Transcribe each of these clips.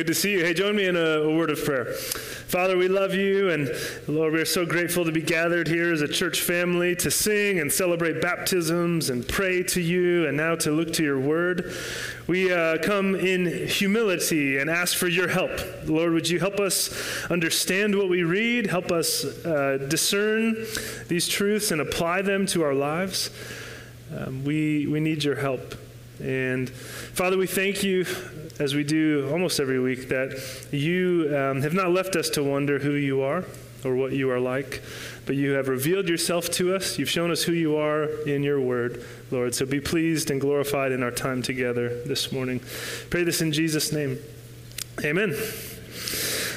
Good to see you. Hey, join me in a, a, word of prayer. Father, we love you, and Lord, we are so grateful to be gathered here as a church family to sing and celebrate baptisms and pray to you, and now to look to your word. We uh, come in humility and ask for your help. Lord, would you help us understand what we read, help us uh, discern these truths and apply them to our lives? Um, we, we need your help. And Father, we thank you as we do almost every week, that you um, have not left us to wonder who you are or what you are like, but you have revealed yourself to us. You've shown us who you are in your word, Lord. So be pleased and glorified in our time together this morning. Pray this in Jesus' name. Amen.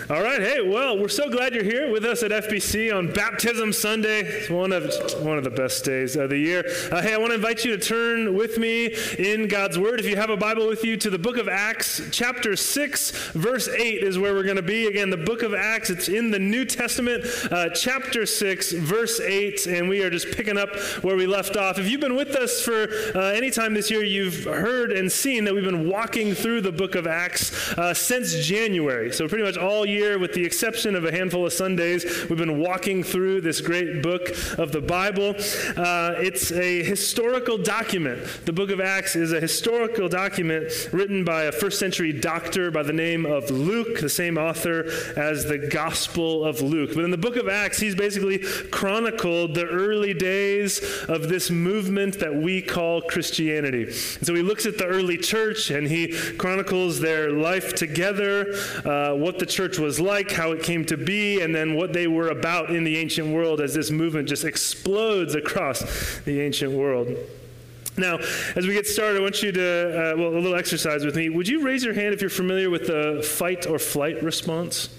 All right. Hey, well, we're so glad you're here with us at FBC on Baptism Sunday. It's one of one of the best days of the year. Uh, hey, I want to invite you to turn with me in God's Word. If you have a Bible with you, to the Book of Acts, chapter six, verse eight is where we're going to be. Again, the Book of Acts. It's in the New Testament, uh, chapter six, verse eight, and we are just picking up where we left off. If you've been with us for uh, any time this year, you've heard and seen that we've been walking through the Book of Acts uh, since January. So pretty much all year, with the exception of a handful of Sundays, we've been walking through this great book of the Bible. Uh, it's a historical document. The book of Acts is a historical document written by a first century doctor by the name of Luke, the same author as the Gospel of Luke. But in the book of Acts, he's basically chronicled the early days of this movement that we call Christianity. And so he looks at the early church and he chronicles their life together, uh, what the church was like, how it came to be, and then what they were about in the ancient world as this movement just explodes across the ancient world. Now, as we get started, I want you to, uh, well, a little exercise with me. Would you raise your hand if you're familiar with the fight or flight response?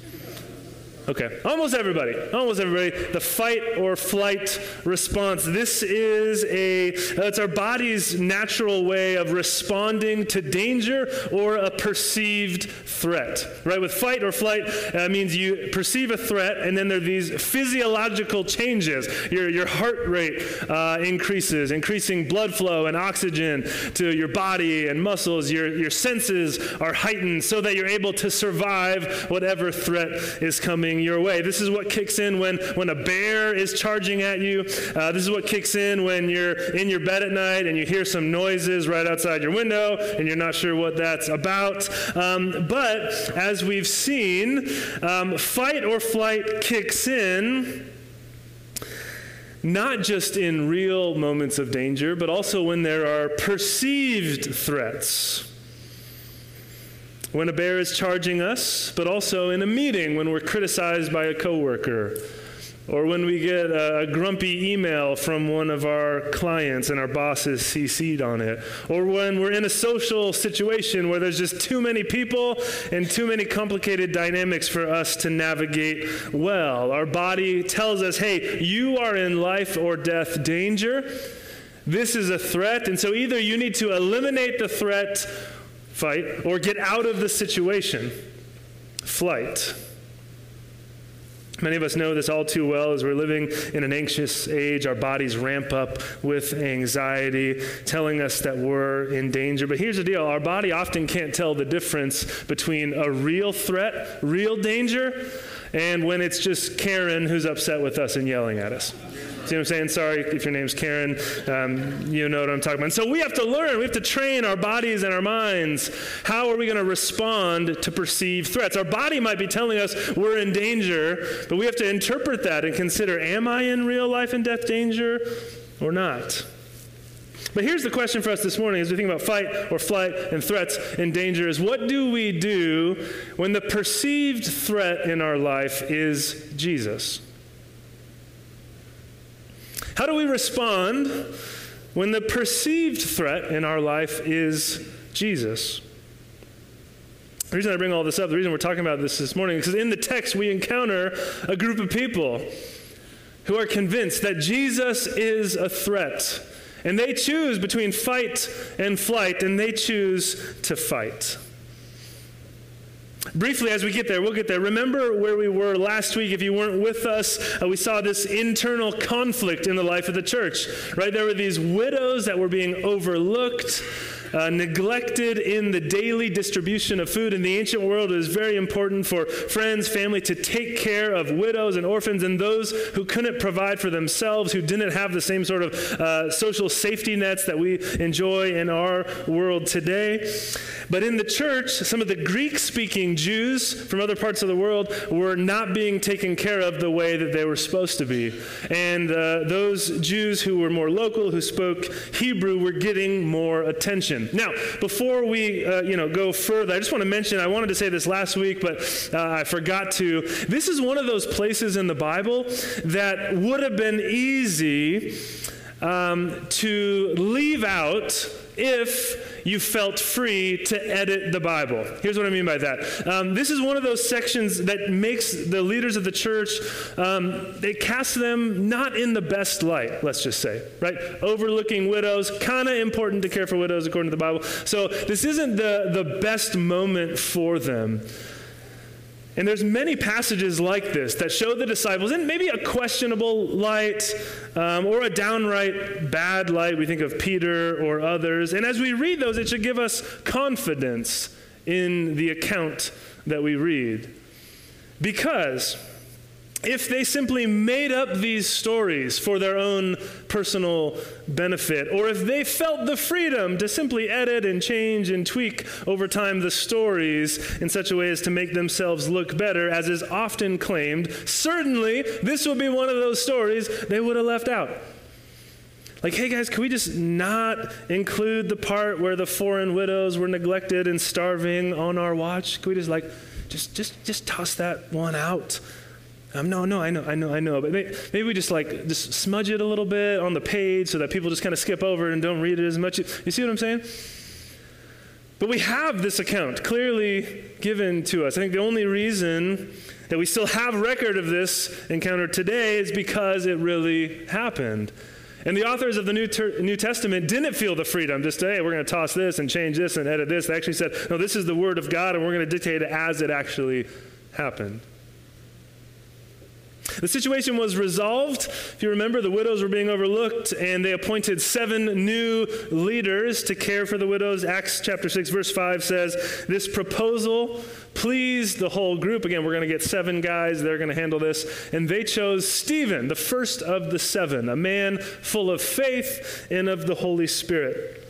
Okay, almost everybody. Almost everybody. The fight or flight response. This is a, it's our body's natural way of responding to danger or a perceived threat. Right? With fight or flight, uh, means you perceive a threat and then there are these physiological changes. Your, your heart rate uh, increases, increasing blood flow and oxygen to your body and muscles. Your, your senses are heightened so that you're able to survive whatever threat is coming coming your way. This is what kicks in when, when a bear is charging at you. Uh, this is what kicks in when you're in your bed at night and you hear some noises right outside your window and you're not sure what that's about. Um, but as we've seen, um, fight or flight kicks in not just in real moments of danger, but also when there are perceived threats when a bear is charging us, but also in a meeting when we're criticized by a coworker, or when we get a, grumpy email from one of our clients and our boss is CC'd on it, or when we're in a social situation where there's just too many people and too many complicated dynamics for us to navigate well. Our body tells us, hey, you are in life or death danger. This is a threat, and so either you need to eliminate the threat fight, or get out of the situation, flight. Many of us know this all too well as we're living in an anxious age. Our bodies ramp up with anxiety, telling us that we're in danger. But here's the deal our body often can't tell the difference between a real threat, real danger, and when it's just Karen who's upset with us and yelling at us. See what I'm saying? Sorry if your name's Karen. Um, you know what I'm talking about. And so we have to learn, we have to train our bodies and our minds. How are we going to respond to perceived threats? Our body might be telling us we're in danger, but we have to interpret that and consider am I in real life and death danger or not? But here's the question for us this morning as we think about fight or flight and threats and danger is what do we do when the perceived threat in our life is Jesus? How do we respond when the perceived threat in our life is Jesus? The reason I bring all this up, the reason we're talking about this this morning, is because in the text we encounter a group of people who are convinced that Jesus is a threat. And they choose between fight and flight, and they choose to fight. Briefly, as we get there, we'll get there. Remember where we were last week. If you weren't with us, uh, we saw this internal conflict in the life of the church, right? There were these widows that were being overlooked uh, neglected in the daily distribution of food. In the ancient world, it was very important for friends, family to take care of widows and orphans and those who couldn't provide for themselves, who didn't have the same sort of uh, social safety nets that we enjoy in our world today. But in the church, some of the Greek speaking Jews from other parts of the world were not being taken care of the way that they were supposed to be. And uh, those Jews who were more local, who spoke Hebrew, were getting more attention. Now, before we uh, you know, go further, I just want to mention I wanted to say this last week, but uh, I forgot to. This is one of those places in the Bible that would have been easy um, to leave out if you felt free to edit the Bible. Here's what I mean by that. Um, this is one of those sections that makes the leaders of the church, um, they cast them not in the best light, let's just say, right? Overlooking widows, kind of important to care for widows according to the Bible. So this isn't the, the best moment for them. And there's many passages like this that show the disciples in maybe a questionable light um, or a downright bad light. We think of Peter or others. And as we read those, it should give us confidence in the account that we read. Because if they simply made up these stories for their own personal benefit, or if they felt the freedom to simply edit and change and tweak over time the stories in such a way as to make themselves look better, as is often claimed, certainly this would be one of those stories they would have left out. Like, hey guys, can we just not include the part where the foreign widows were neglected and starving on our watch? Can we just like, just just just toss that one out? Um, no, no, I know, I know, I know. But maybe, maybe, we just like just smudge it a little bit on the page so that people just kind of skip over and don't read it as much. You see what I'm saying? But we have this account clearly given to us. I think the only reason that we still have record of this encounter today is because it really happened. And the authors of the New, Ter- New Testament didn't feel the freedom to, hey, we're going to toss this and change this and edit this. They actually said, no, this is the Word of God, and we're going to dictate it as it actually happened. The situation was resolved. If you remember, the widows were being overlooked, and they appointed seven new leaders to care for the widows. Acts chapter 6, verse 5 says, This proposal pleased the whole group. Again, we're going to get seven guys, they're going to handle this. And they chose Stephen, the first of the seven, a man full of faith and of the Holy Spirit.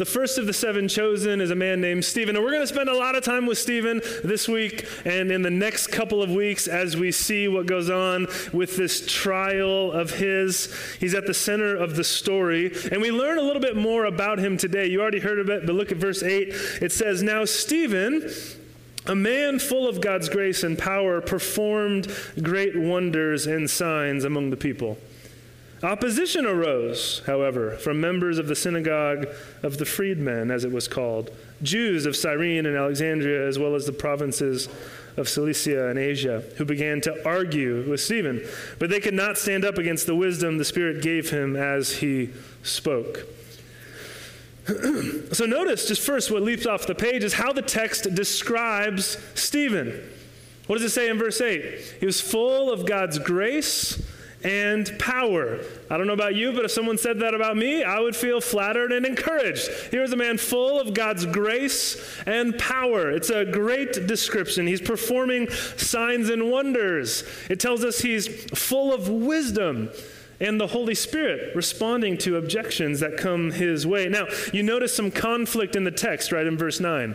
The first of the seven chosen is a man named Stephen. And we're going to spend a lot of time with Stephen this week and in the next couple of weeks as we see what goes on with this trial of his. He's at the center of the story. And we learn a little bit more about him today. You already heard of it, but look at verse 8. It says, Now Stephen. A man full of God's grace and power performed great wonders and signs among the people. Opposition arose, however, from members of the synagogue of the freedmen, as it was called, Jews of Cyrene and Alexandria, as well as the provinces of Cilicia and Asia, who began to argue with Stephen. But they could not stand up against the wisdom the Spirit gave him as he spoke. so notice just first what leaps off the page is how the text describes Stephen. What does it say in verse 8? He was full of God's grace and power. I don't know about you, but if someone said that about me, I would feel flattered and encouraged. Here's a man full of God's grace and power. It's a great description. He's performing signs and wonders. It tells us he's full of wisdom and the Holy Spirit responding to objections that come his way. Now, you notice some conflict in the text, right, in verse 9.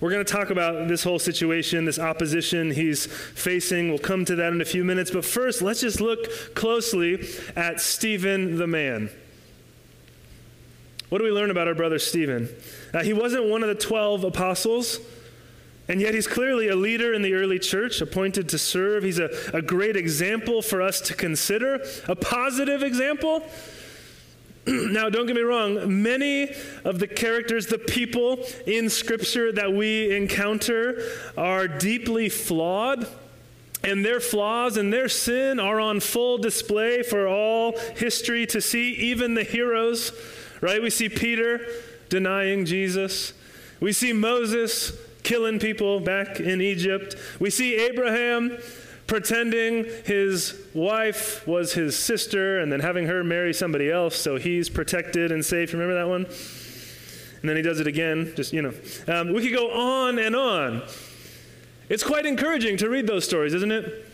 We're going to talk about this whole situation, this opposition he's facing. We'll come to that in a few minutes. But first, let's just look closely at Stephen the man. What do we learn about our brother Stephen? Uh, he wasn't one of the 12 apostles, and yet he's clearly a leader in the early church, appointed to serve. He's a, a great example for us to consider, a positive example now, don't get me wrong, many of the characters, the people in Scripture that we encounter are deeply flawed, and their flaws and their sin are on full display for all history to see, even the heroes, right? We see Peter denying Jesus, we see Moses killing people back in Egypt, we see Abraham pretending his wife was his sister and then having her marry somebody else so he's protected and safe. Remember that one? And then he does it again, just, you know. Um, we could go on and on. It's quite encouraging to read those stories, isn't it?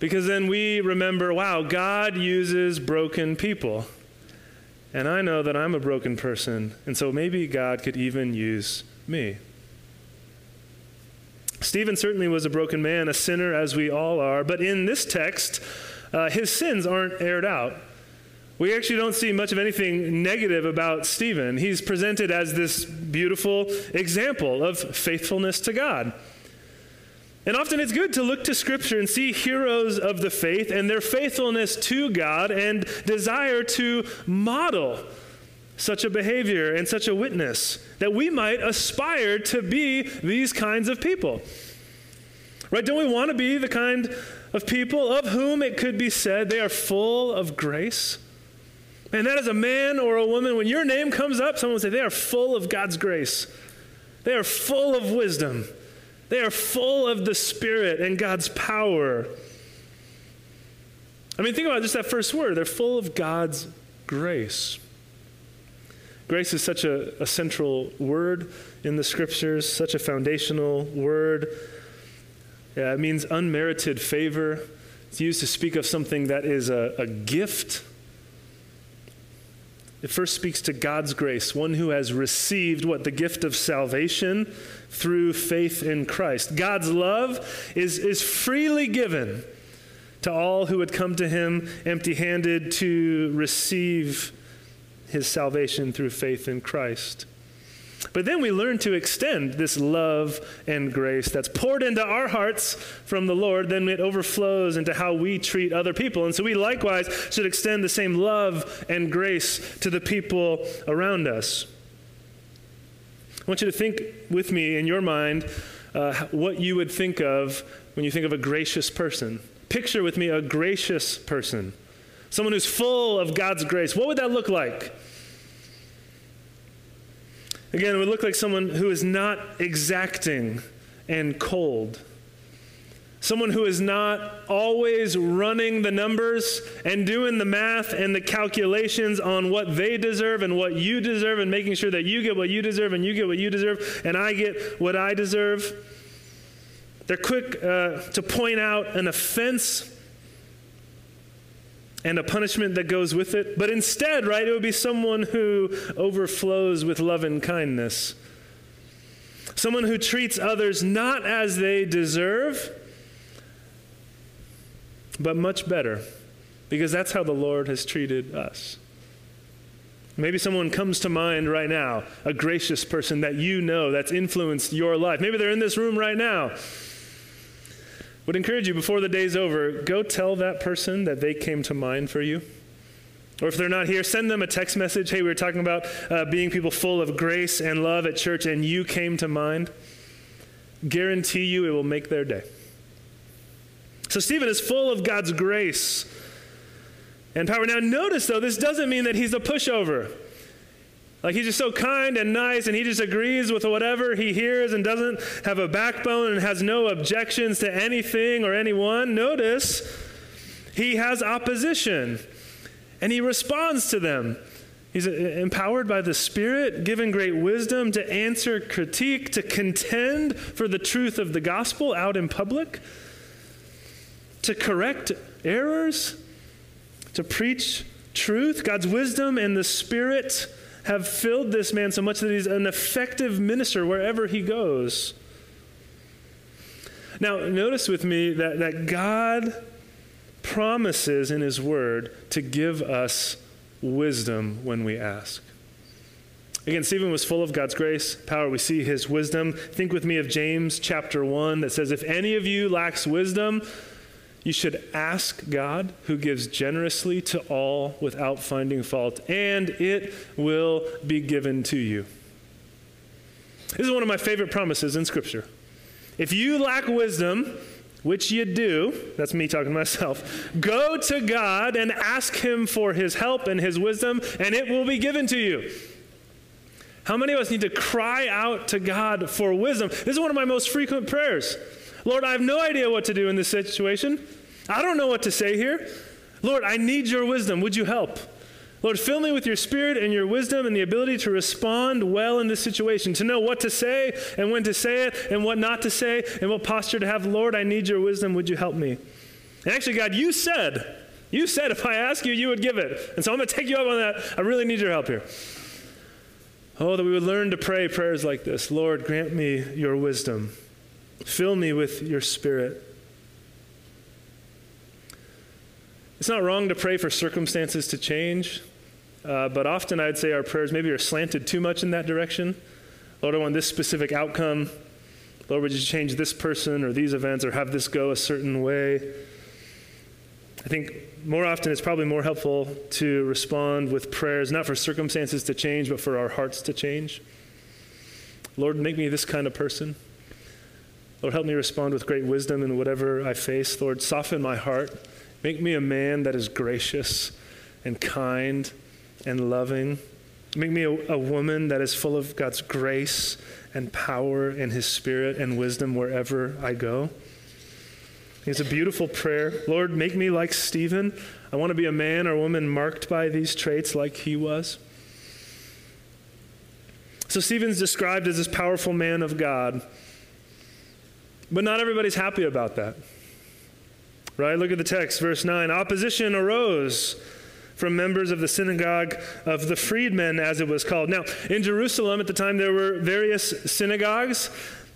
Because then we remember wow, God uses broken people. And I know that I'm a broken person, and so maybe God could even use me. Stephen certainly was a broken man, a sinner as we all are, but in this text, uh, his sins aren't aired out. We actually don't see much of anything negative about Stephen. He's presented as this beautiful example of faithfulness to God. And often it's good to look to Scripture and see heroes of the faith and their faithfulness to God and desire to model such a behavior and such a witness that we might aspire to be these kinds of people. Right? Don't we want to be the kind of people of whom it could be said they are full of grace? And that is a man or a woman, when your name comes up, someone will say, they are full of God's grace. They are full of wisdom. They are full of the Spirit and God's power. I mean, think about just that first word. They're full of God's grace. Grace is such a, a central word in the scriptures, such a foundational word. Yeah, it means unmerited favor. It's used to speak of something that is a, a gift it first speaks to God's grace, one who has received what? The gift of salvation through faith in Christ. God's love is, is freely given to all who would come to him empty handed to receive his salvation through faith in Christ. But then we learn to extend this love and grace that's poured into our hearts from the Lord, then it overflows into how we treat other people. And so we likewise should extend the same love and grace to the people around us. I want you to think with me in your mind uh, what you would think of when you think of a gracious person. Picture with me a gracious person, someone who's full of God's grace. What would that look like? Again, it would look like someone who is not exacting and cold. Someone who is not always running the numbers and doing the math and the calculations on what they deserve and what you deserve and making sure that you get what you deserve and you get what you deserve and I get what I deserve. They're quick uh, to point out an offense and a punishment that goes with it. But instead, right, it would be someone who overflows with love and kindness. Someone who treats others not as they deserve, but much better, because that's how the Lord has treated us. Maybe someone comes to mind right now, a gracious person that you know that's influenced your life. Maybe they're in this room right now would encourage you before the day's over, go tell that person that they came to mind for you. Or if they're not here, send them a text message. Hey, we were talking about uh, being people full of grace and love at church, and you came to mind. Guarantee you it will make their day. So, Stephen is full of God's grace and power. Now, notice, though, this doesn't mean that he's a pushover. Like he's just so kind and nice, and he just agrees with whatever he hears and doesn't have a backbone and has no objections to anything or anyone. Notice he has opposition and he responds to them. He's uh, empowered by the Spirit, given great wisdom to answer critique, to contend for the truth of the gospel out in public, to correct errors, to preach truth. God's wisdom and the Spirit have filled this man so much that he's an effective minister wherever he goes. Now, notice with me that, that God promises in his word to give us wisdom when we ask. Again, Stephen was full of God's grace, power. We see his wisdom. Think with me of James chapter 1 that says, If any of you lacks wisdom, you should ask God, who gives generously to all without finding fault, and it will be given to you. This is one of my favorite promises in Scripture. If you lack wisdom, which you do, that's me talking to myself, go to God and ask Him for His help and His wisdom, and it will be given to you. How many of us need to cry out to God for wisdom? This is one of my most frequent prayers. Lord, I have no idea what to do in this situation. I don't know what to say here. Lord, I need your wisdom. Would you help? Lord, fill me with your spirit and your wisdom and the ability to respond well in this situation, to know what to say and when to say it and what not to say and what posture to have. Lord, I need your wisdom. Would you help me? And actually, God, you said, you said if I ask you, you would give it. And so I'm going to take you up on that. I really need your help here. Oh, that we would learn to pray prayers like this Lord, grant me your wisdom. Fill me with your spirit. It's not wrong to pray for circumstances to change. Uh, but often I'd say our prayers maybe are slanted too much in that direction. Lord, I want this specific outcome. Lord, would you change this person or these events or have this go a certain way? I think more often it's probably more helpful to respond with prayers, not for circumstances to change, but for our hearts to change. Lord, make me this kind of person. Lord, help me respond with great wisdom in whatever I face. Lord, soften my heart. Make me a man that is gracious and kind and loving. Make me a, a, woman that is full of God's grace and power and His Spirit and wisdom wherever I go. It's a beautiful prayer. Lord, make me like Stephen. I want to be a man or woman marked by these traits like he was. So, Stephen's described as this powerful man of God. But not everybody's happy about that. Right? Look at the text, verse 9. Opposition arose from members of the synagogue of the freedmen, as it was called. Now, in Jerusalem at the time, there were various synagogues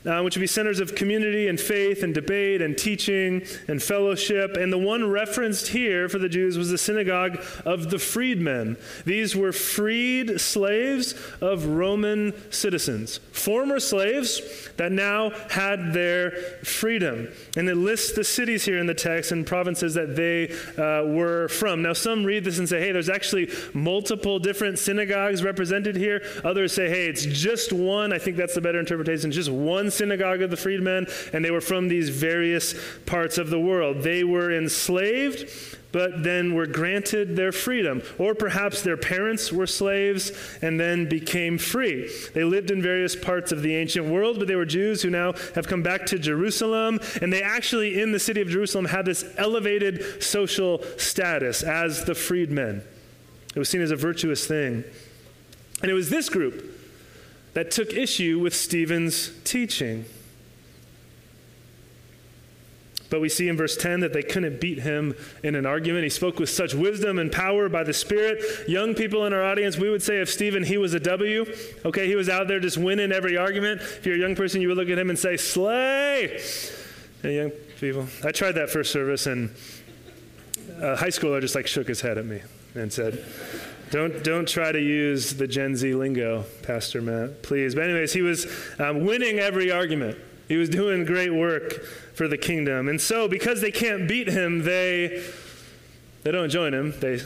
uh, which would be centers of community and faith and debate and teaching and fellowship. And the one referenced here for the Jews was the synagogue of the freedmen. These were freed slaves of Roman citizens, former slaves that now had their freedom. And it lists the cities here in the text and provinces that they uh, were from. Now, some read this and say, hey, there's actually multiple different synagogues represented here. Others say, hey, it's just one. I think that's the better interpretation, just one synagogue of the freedmen, and they were from these various parts of the world. They were enslaved, but then were granted their freedom. Or perhaps their parents were slaves and then became free. They lived in various parts of the ancient world, but they were Jews who now have come back to Jerusalem, and they actually, in the city of Jerusalem, had this elevated social status as the freedmen. It was seen as a virtuous thing. And it was this group that took issue with Stephen's teaching. But we see in verse 10 that they couldn't beat him in an argument. He spoke with such wisdom and power by the Spirit. Young people in our audience, we would say of Stephen, he was a W. Okay, he was out there just winning every argument. If you're a young person, you would look at him and say, Slay! And young people, I tried that first service, and a high schooler just like shook his head at me and said, don't, don't try to use the Gen Z lingo, Pastor Matt, please. But, anyways, he was um, winning every argument. He was doing great work for the kingdom. And so, because they can't beat him, they, they don't join him. They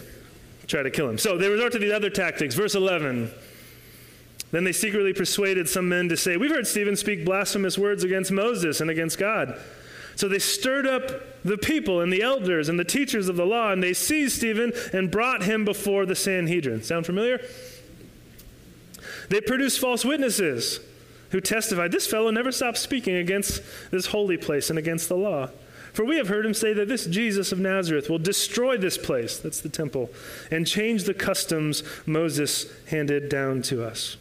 try to kill him. So, they resort to these other tactics. Verse 11. Then they secretly persuaded some men to say, We've heard Stephen speak blasphemous words against Moses and against God. So they stirred up the people and the elders and the teachers of the law, and they seized Stephen and brought him before the Sanhedrin. Sound familiar? They produced false witnesses who testified, This fellow never stopped speaking against this holy place and against the law. For we have heard him say that this Jesus of Nazareth will destroy this place, that's the temple, and change the customs Moses handed down to us.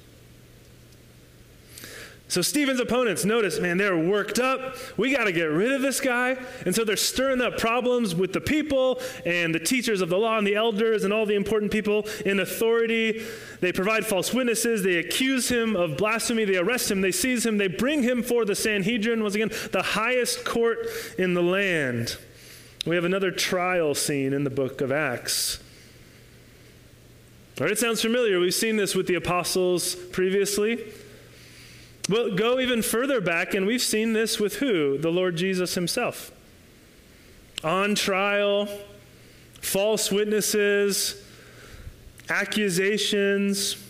So Stephen's opponents, notice, man, they're worked up. We got to get rid of this guy. And so they're stirring up problems with the people and the teachers of the law and the elders and all the important people in authority. They provide false witnesses. They accuse him of blasphemy. They arrest him. They seize him. They bring him for the Sanhedrin, once again, the highest court in the land. We have another trial scene in the book of Acts. All right, it sounds familiar. We've seen this with the apostles previously. Well, go even further back, and we've seen this with who? The Lord Jesus himself. On trial, false witnesses, accusations.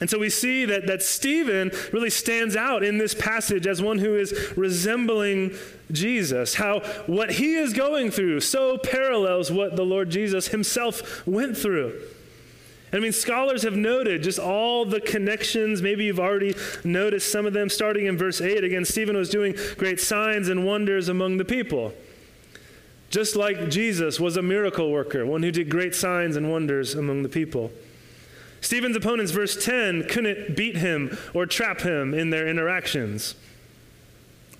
And so we see that, that Stephen really stands out in this passage as one who is resembling Jesus. How what he is going through so parallels what the Lord Jesus himself went through. I mean, scholars have noted just all the connections. Maybe you've already noticed some of them starting in verse 8. Again, Stephen was doing great signs and wonders among the people. just like Jesus was a miracle worker, one who did great signs and wonders among the people. Stephen's opponents, verse 10, couldn't beat him or trap him in their interactions.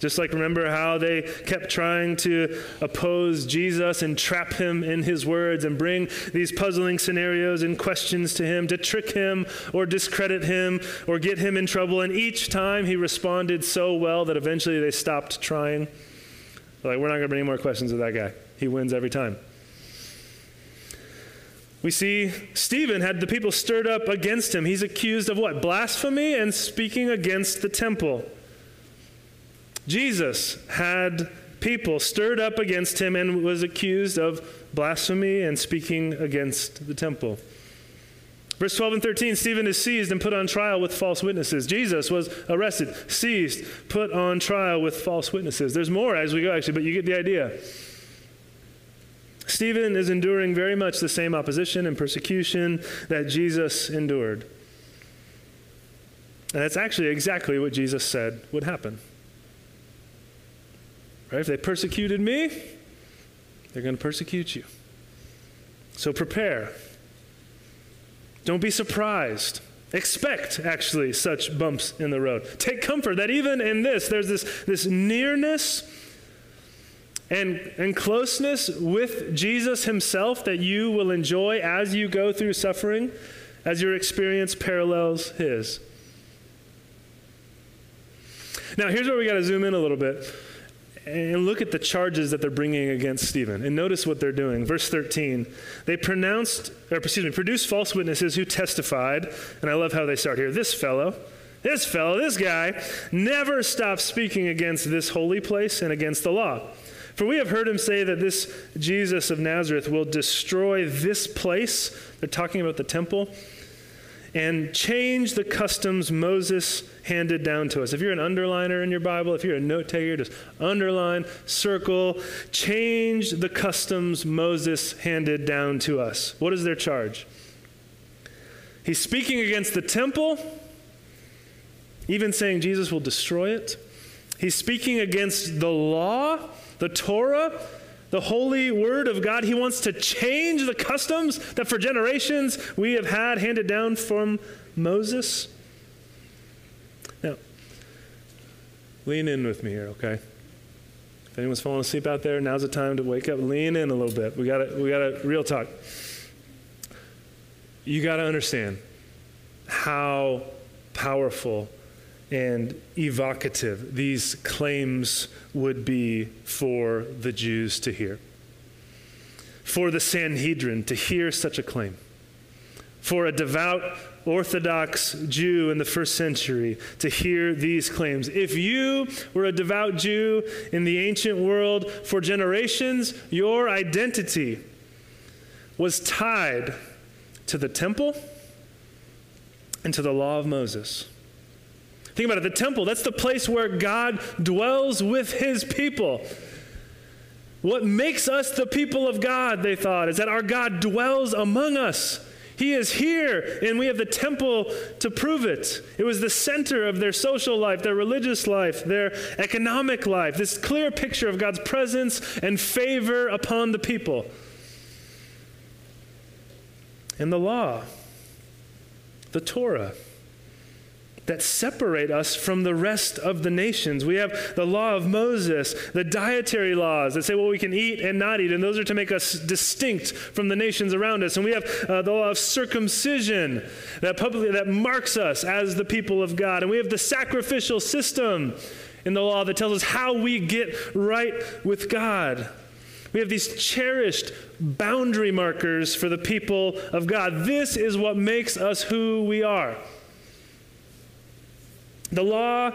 Just like remember how they kept trying to oppose Jesus and trap him in his words and bring these puzzling scenarios and questions to him to trick him or discredit him or get him in trouble. And each time he responded so well that eventually they stopped trying. Like, we're not going to bring any more questions of that guy. He wins every time. We see Stephen had the people stirred up against him. He's accused of what? Blasphemy and speaking against the temple. Jesus had people stirred up against him and was accused of blasphemy and speaking against the temple. Verse 12 and 13 Stephen is seized and put on trial with false witnesses. Jesus was arrested, seized, put on trial with false witnesses. There's more as we go, actually, but you get the idea. Stephen is enduring very much the same opposition and persecution that Jesus endured. And that's actually exactly what Jesus said would happen. Right? If they persecuted me, they're going to persecute you. So prepare. Don't be surprised. Expect, actually, such bumps in the road. Take comfort that even in this, there's this, this nearness and, and closeness with Jesus himself that you will enjoy as you go through suffering, as your experience parallels his. Now, here's where we got to zoom in a little bit and look at the charges that they're bringing against Stephen. And notice what they're doing. Verse 13. They pronounced, or excuse me, produced false witnesses who testified, and I love how they start here. This fellow, this fellow, this guy, never stopped speaking against this holy place and against the law. For we have heard him say that this Jesus of Nazareth will destroy this place. They're talking about the temple and change the customs Moses handed down to us. If you're an underliner in your Bible, if you're a note taker, just underline, circle, change the customs Moses handed down to us. What is their charge? He's speaking against the temple, even saying Jesus will destroy it. He's speaking against the law, the Torah, the holy word of God. He wants to change the customs that for generations we have had handed down from Moses. Now, lean in with me here, okay? If anyone's falling asleep out there, now's the time to wake up. Lean in a little bit. We got to we got to real talk. You got to understand how powerful and evocative these claims would be for the Jews to hear, for the Sanhedrin to hear such a claim, for a devout Orthodox Jew in the first century to hear these claims. If you were a devout Jew in the ancient world for generations, your identity was tied to the temple and to the law of Moses. Think about it the temple, that's the place where God dwells with his people. What makes us the people of God, they thought, is that our God dwells among us. He is here, and we have the temple to prove it. It was the center of their social life, their religious life, their economic life, this clear picture of God's presence and favor upon the people. And the law, the Torah, that separate us from the rest of the nations. We have the law of Moses, the dietary laws that say what we can eat and not eat, and those are to make us distinct from the nations around us. And we have uh, the law of circumcision that publicly that marks us as the people of God. And we have the sacrificial system in the law that tells us how we get right with God. We have these cherished boundary markers for the people of God. This is what makes us who we are. The law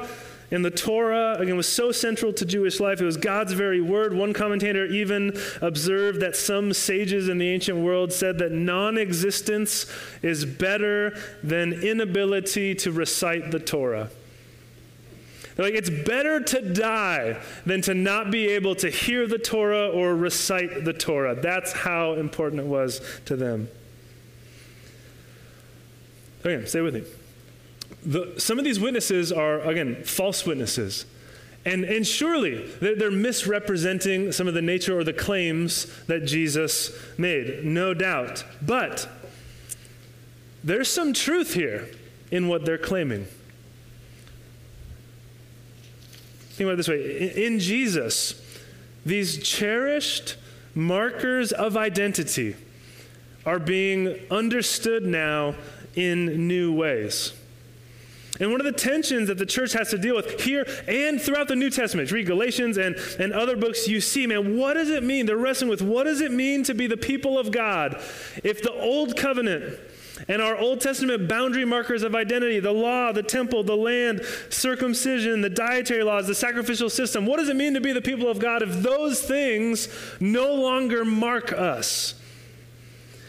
and the Torah, again, was so central to Jewish life. It was God's very word. One commentator even observed that some sages in the ancient world said that non existence is better than inability to recite the Torah. They're like, it's better to die than to not be able to hear the Torah or recite the Torah. That's how important it was to them. Okay, stay with me the, some of these witnesses are, again, false witnesses. And, and surely they're misrepresenting some of the nature or the claims that Jesus made, no doubt. But there's some truth here in what they're claiming. Think about it this way in Jesus, these cherished markers of identity are being understood now in new ways. And one of the tensions that the church has to deal with here and throughout the New Testament, read Galatians and, and other books, you see, man, what does it mean? They're wrestling with what does it mean to be the people of God if the old covenant and our Old Testament boundary markers of identity, the law, the temple, the land, circumcision, the dietary laws, the sacrificial system, what does it mean to be the people of God if those things no longer mark us?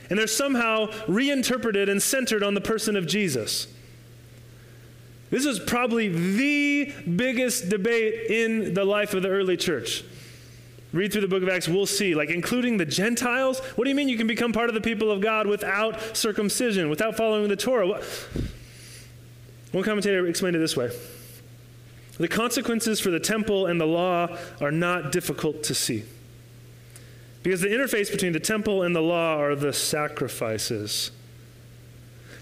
And they're somehow reinterpreted and centered on the person of Jesus. This is probably the biggest debate in the life of the early church. Read through the book of Acts, we'll see, like including the Gentiles. What do you mean you can become part of the people of God without circumcision, without following the Torah? One commentator explained it this way The consequences for the temple and the law are not difficult to see. Because the interface between the temple and the law are the sacrifices.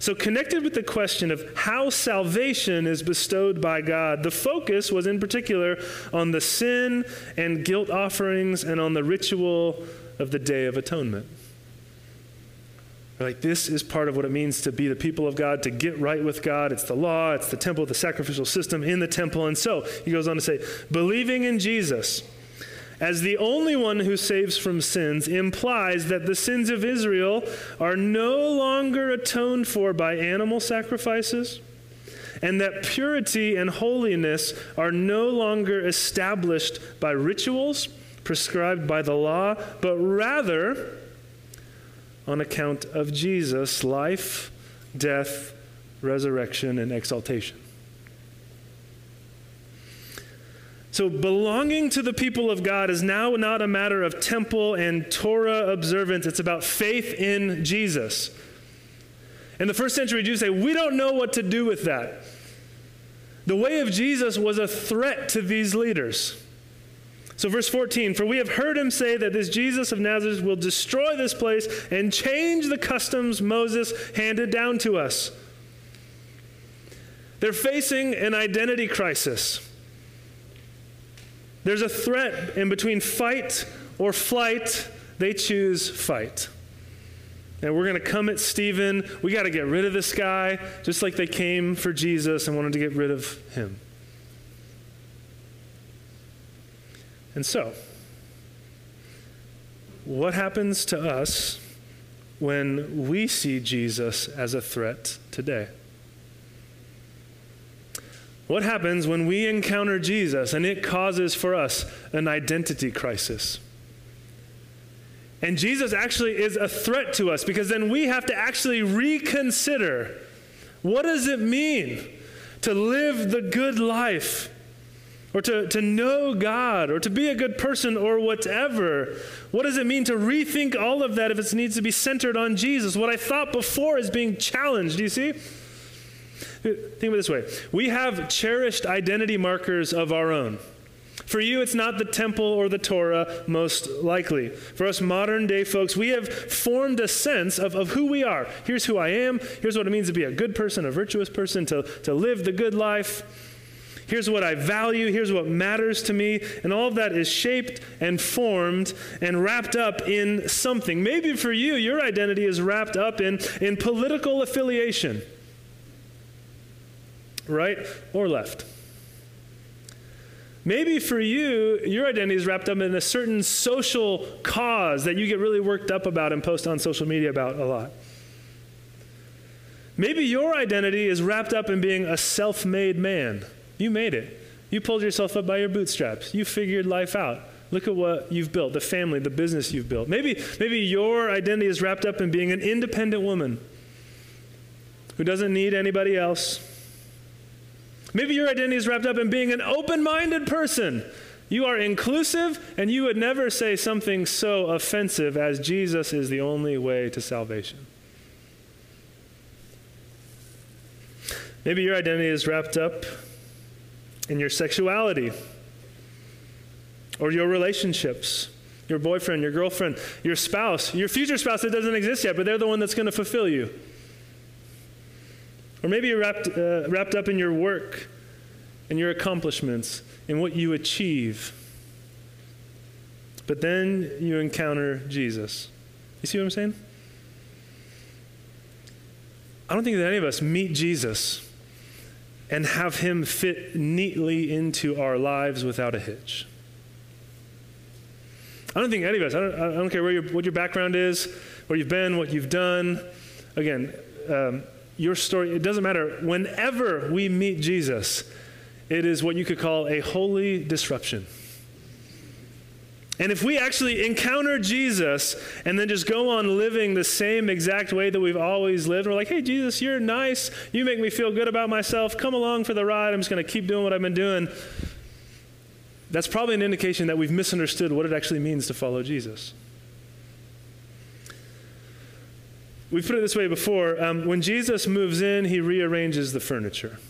So, connected with the question of how salvation is bestowed by God, the focus was in particular on the sin and guilt offerings and on the ritual of the Day of Atonement. Like, this is part of what it means to be the people of God, to get right with God. It's the law, it's the temple, the sacrificial system in the temple. And so, he goes on to say, believing in Jesus as the only one who saves from sins implies that the sins of Israel are no longer atoned for by animal sacrifices, and that purity and holiness are no longer established by rituals prescribed by the law, but rather on account of Jesus' life, death, resurrection, and exaltation. So, belonging to the people of God is now not a matter of temple and Torah observance, it's about faith in Jesus. And the first century Jews say, We don't know what to do with that. The way of Jesus was a threat to these leaders. So, verse 14, for we have heard him say that this Jesus of Nazareth will destroy this place and change the customs Moses handed down to us. They're facing an identity crisis. There's a threat, in between fight or flight, they choose fight. And we're going to come at Stephen. We got to get rid of this guy, just like they came for Jesus and wanted to get rid of him. And so, what happens to us when we see Jesus as a threat today? What happens when we encounter Jesus and it causes for us an identity crisis? And Jesus actually is a threat to us because then we have to actually reconsider what does it mean to live the good life or to, to know God or to be a good person or whatever? What does it mean to rethink all of that if it needs to be centered on Jesus? What I thought before is being challenged. Do you see? Think of it this way we have cherished identity markers of our own. For you, it's not the temple or the Torah, most likely. For us modern day folks, we have formed a sense of, of who we are. Here's who I am. Here's what it means to be a good person, a virtuous person, to, to live the good life. Here's what I value. Here's what matters to me. And all of that is shaped and formed and wrapped up in something. Maybe for you, your identity is wrapped up in, in political affiliation right or left. Maybe for you, your identity is wrapped up in a certain social cause that you get really worked up about and post on social media about a lot. Maybe your identity is wrapped up in being a self made man. You made it. You pulled yourself up by your bootstraps. You figured life out. Look at what you've built the family, the business you've built. Maybe, maybe your identity is wrapped up in being an independent woman who doesn't need anybody else Maybe your identity is wrapped up in being an open minded person. You are inclusive, and you would never say something so offensive as Jesus is the only way to salvation. Maybe your identity is wrapped up in your sexuality. or your relationships, your boyfriend, your girlfriend, your spouse, your future spouse that doesn't exist yet, but they're the one that's going to fulfill you. Or maybe you're wrapped, uh, wrapped up in your work and your accomplishments and what you achieve. But then you encounter Jesus. You see what I'm saying? I don't think that any of us meet Jesus and have him fit neatly into our lives without a hitch. I don't think any of us, I don't, I don't care your, what your background is, where you've been, what you've done. Again, um, your story, it doesn't matter. Whenever we meet Jesus, it is what you could call a holy disruption. And if we actually encounter Jesus and then just go on living the same exact way that we've always lived, we're like, hey, Jesus, you're nice. You make me feel good about myself. Come along for the ride. I'm just going to keep doing what I've been doing. That's probably an indication that we've misunderstood what it actually means to follow Jesus. We've put it this way before um, when Jesus moves in, he rearranges the furniture.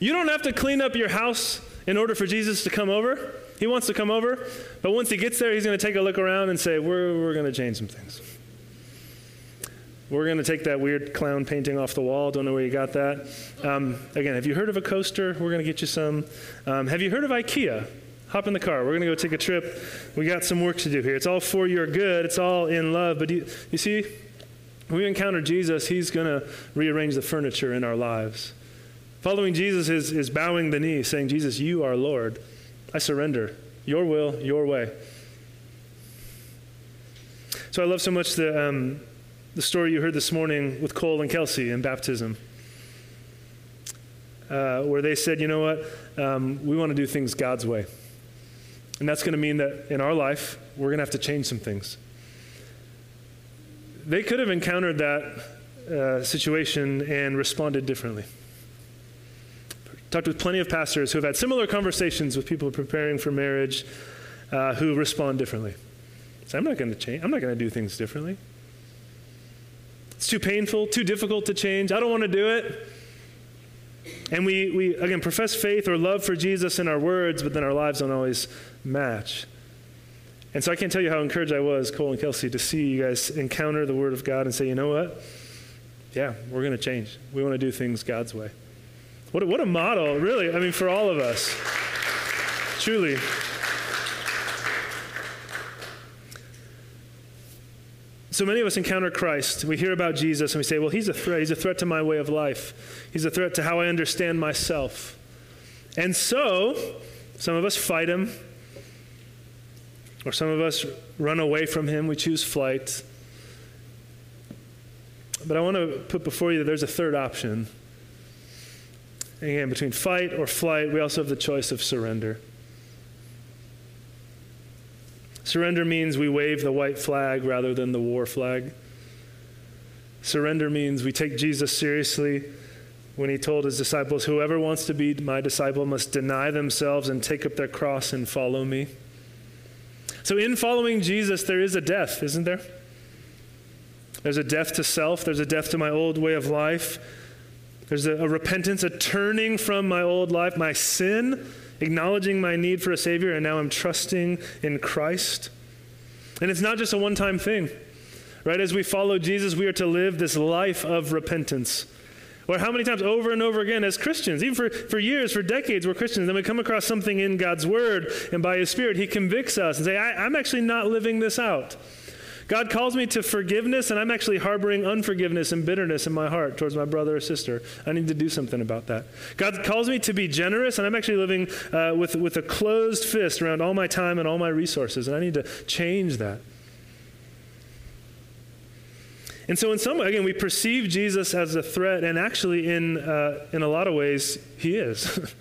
You don't have to clean up your house in order for Jesus to come over. He wants to come over, but once he gets there, he's going to take a look around and say, We're, we're going to change some things. We're going to take that weird clown painting off the wall. Don't know where you got that. Um, again, have you heard of a coaster? We're going to get you some. Um, have you heard of IKEA? Hop in the car. We're going to go take a trip. We got some work to do here. It's all for your good. It's all in love. But you, you see, when we encounter Jesus, he's going to rearrange the furniture in our lives. Following Jesus is, is bowing the knee, saying, Jesus, you are Lord. I surrender. Your will, your way. So I love so much the, um, the story you heard this morning with Cole and Kelsey in baptism, uh, where they said, you know what, um, we want to do things God's way. And that's going to mean that in our life, we're going to have to change some things. They could have encountered that uh, situation and responded differently. Talked with plenty of pastors who have had similar conversations with people preparing for marriage uh, who respond differently. So I'm not going to change. I'm not going to do things differently. It's too painful, too difficult to change. I don't want to do it. And we, we, again, profess faith or love for Jesus in our words, but then our lives don't always match. And so I can't tell you how encouraged I was, Cole and Kelsey, to see you guys encounter the Word of God and say, you know what? Yeah, we're going to change. We want to do things God's way. What, what a model, really, I mean, for all of us. Truly. So many of us encounter Christ. We hear about Jesus and we say, well, he's a threat. He's a threat to my way of life. He's a threat to how I understand myself. And so, some of us fight him, or some of us run away from him. We choose flight. But I want to put before you that there's a third option. Again, between fight or flight, we also have the choice of surrender. Surrender means we wave the white flag rather than the war flag. Surrender means we take Jesus seriously when he told his disciples, Whoever wants to be my disciple must deny themselves and take up their cross and follow me. So, in following Jesus, there is a death, isn't there? There's a death to self, there's a death to my old way of life. There's a, a, repentance, a turning from my old life, my sin, acknowledging my need for a Savior, and now I'm trusting in Christ. And it's not just a one time thing, right? As we follow Jesus, we are to live this life of repentance. Or how many times over and over again as Christians, even for, for years, for decades, we're Christians, then we come across something in God's Word, and by His Spirit, He convicts us and say, I'm actually not living this out. God calls me to forgiveness, and I'm actually harboring unforgiveness and bitterness in my heart towards my brother or sister. I need to do something about that. God calls me to be generous, and I'm actually living uh, with, with a closed fist around all my time and all my resources, and I need to change that. And so, in some way, again, we perceive Jesus as a threat, and actually, in, uh, in a lot of ways, he is.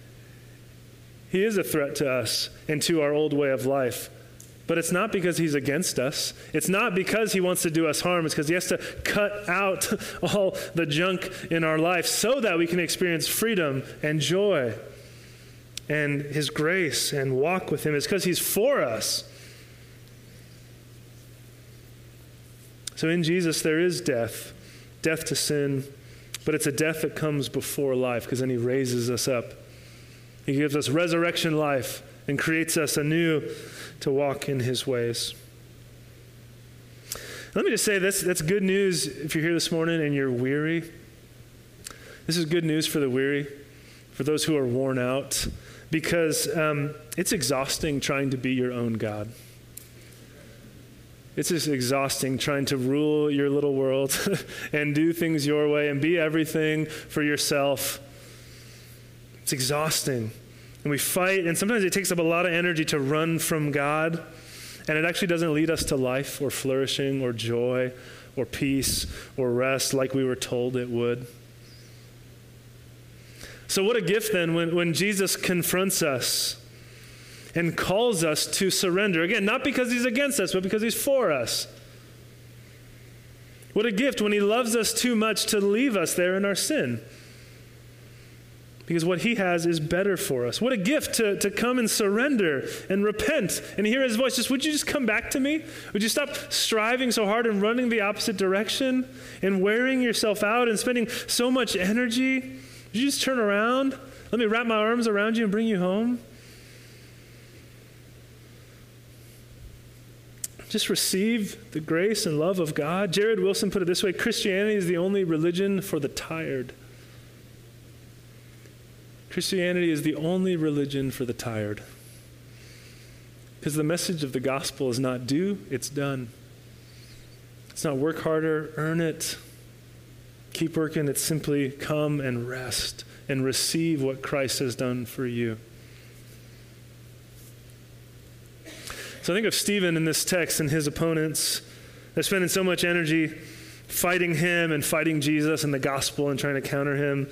he is a threat to us and to our old way of life. But it's not because he's against us. It's not because he wants to do us harm. It's because he has to cut out all the junk in our life so that we can experience freedom and joy and his grace and walk with him. It's because he's for us. So in Jesus, there is death death to sin, but it's a death that comes before life because then he raises us up He gives us resurrection life and creates us anew to walk in his ways. Let me just say this that's good news if you're here this morning and you're weary. This is good news for the weary, for those who are worn out, because um, it's exhausting trying to be your own God. It's just exhausting trying to rule your little world and do things your way and be everything for yourself. It's exhausting. And we fight, and sometimes it takes up a lot of energy to run from God. And it actually doesn't lead us to life or flourishing or joy or peace or rest like we were told it would. So, what a gift then when, when Jesus confronts us and calls us to surrender. Again, not because he's against us, but because he's for us. What a gift when he loves us too much to leave us there in our sin. Because what he has is better for us. What a gift to, to come and surrender and repent and hear his voice. Just would you just come back to me? Would you stop striving so hard and running the opposite direction and wearing yourself out and spending so much energy? Would you just turn around? Let me wrap my arms around you and bring you home? Just receive the grace and love of God. Jared Wilson put it this way Christianity is the only religion for the tired. Christianity is the only religion for the tired. Because the message of the gospel is not do, it's done. It's not work harder, earn it, keep working. It's simply come and rest and receive what Christ has done for you. So I think of Stephen in this text and his opponents. They're spending so much energy fighting him and fighting Jesus and the gospel and trying to counter him.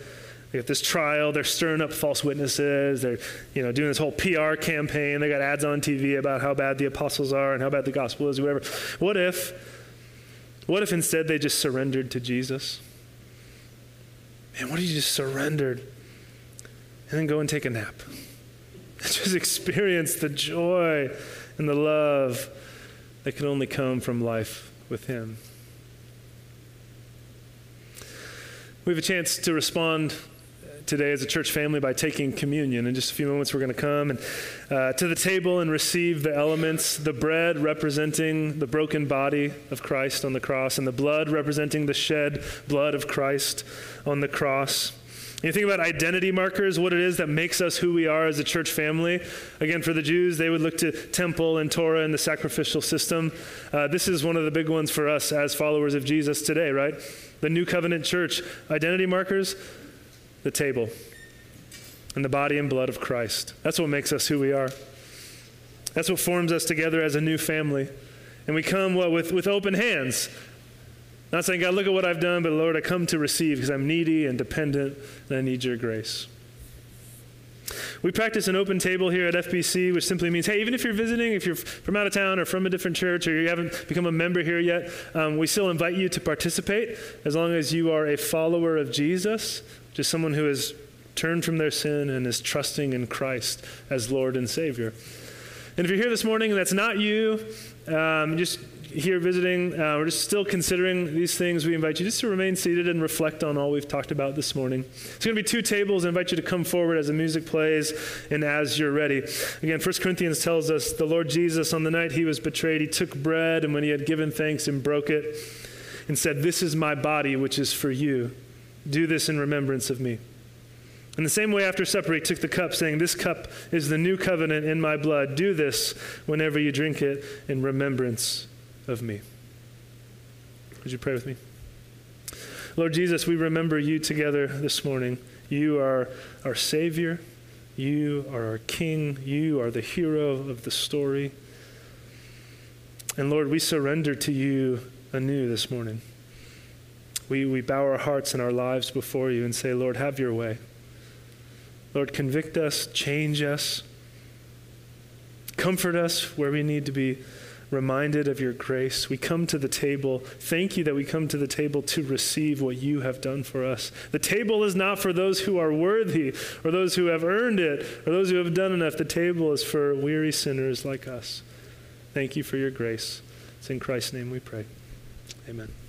They got this trial. They're stirring up false witnesses. They're, you know, doing this whole PR campaign. They got ads on TV about how bad the apostles are and how bad the gospel is, whatever. What if, what if instead they just surrendered to Jesus? Man, what if you just surrendered and then go and take a nap? Just experience the joy and the love that can only come from life with Him. We have a chance to respond today as a church family by taking communion. In just a few moments, we're going to come and, uh, to the table and receive the elements the bread representing the broken body of Christ on the cross, and the blood representing the shed blood of Christ on the cross. You think about identity markers, what it is that makes us who we are as a church family. Again, for the Jews, they would look to temple and Torah and the sacrificial system. Uh, this is one of the big ones for us as followers of Jesus today, right? The New Covenant Church. Identity markers, the table, and the body and blood of Christ. That's what makes us who we are. That's what forms us together as a new family. And we come what, with, with open hands, not saying, God, look at what I've done, but Lord, I come to receive because I'm needy and dependent and I need your grace. We practice an open table here at FBC, which simply means, hey, even if you're visiting, if you're from out of town or from a different church or you haven't become a member here yet, um, we still invite you to participate as long as you are a follower of Jesus, just someone who has turned from their sin and is trusting in Christ as Lord and Savior. And if you're here this morning and that's not you, um, just here visiting, uh, we're just still considering these things. We invite you just to remain seated and reflect on all we've talked about this morning. It's going to be two tables. I invite you to come forward as the music plays and as you're ready. Again, 1 Corinthians tells us the Lord Jesus, on the night he was betrayed, he took bread and when he had given thanks and broke it and said, This is my body, which is for you. Do this in remembrance of me. In the same way, after supper, he took the cup, saying, This cup is the new covenant in my blood. Do this whenever you drink it in remembrance of me. Would you pray with me? Lord Jesus, we remember you together this morning. You are our Savior. You are our King. You are the hero of the story. And Lord, we surrender to you anew this morning. We, we bow our hearts and our lives before you and say, Lord, have your way. Lord, convict us, change us, comfort us where we need to be reminded of your grace. We come to the table. Thank you that we come to the table to receive what you have done for us. The table is not for those who are worthy or those who have earned it or those who have done enough. The table is for weary sinners like us. Thank you for your grace. It's in Christ's name we pray. Amen.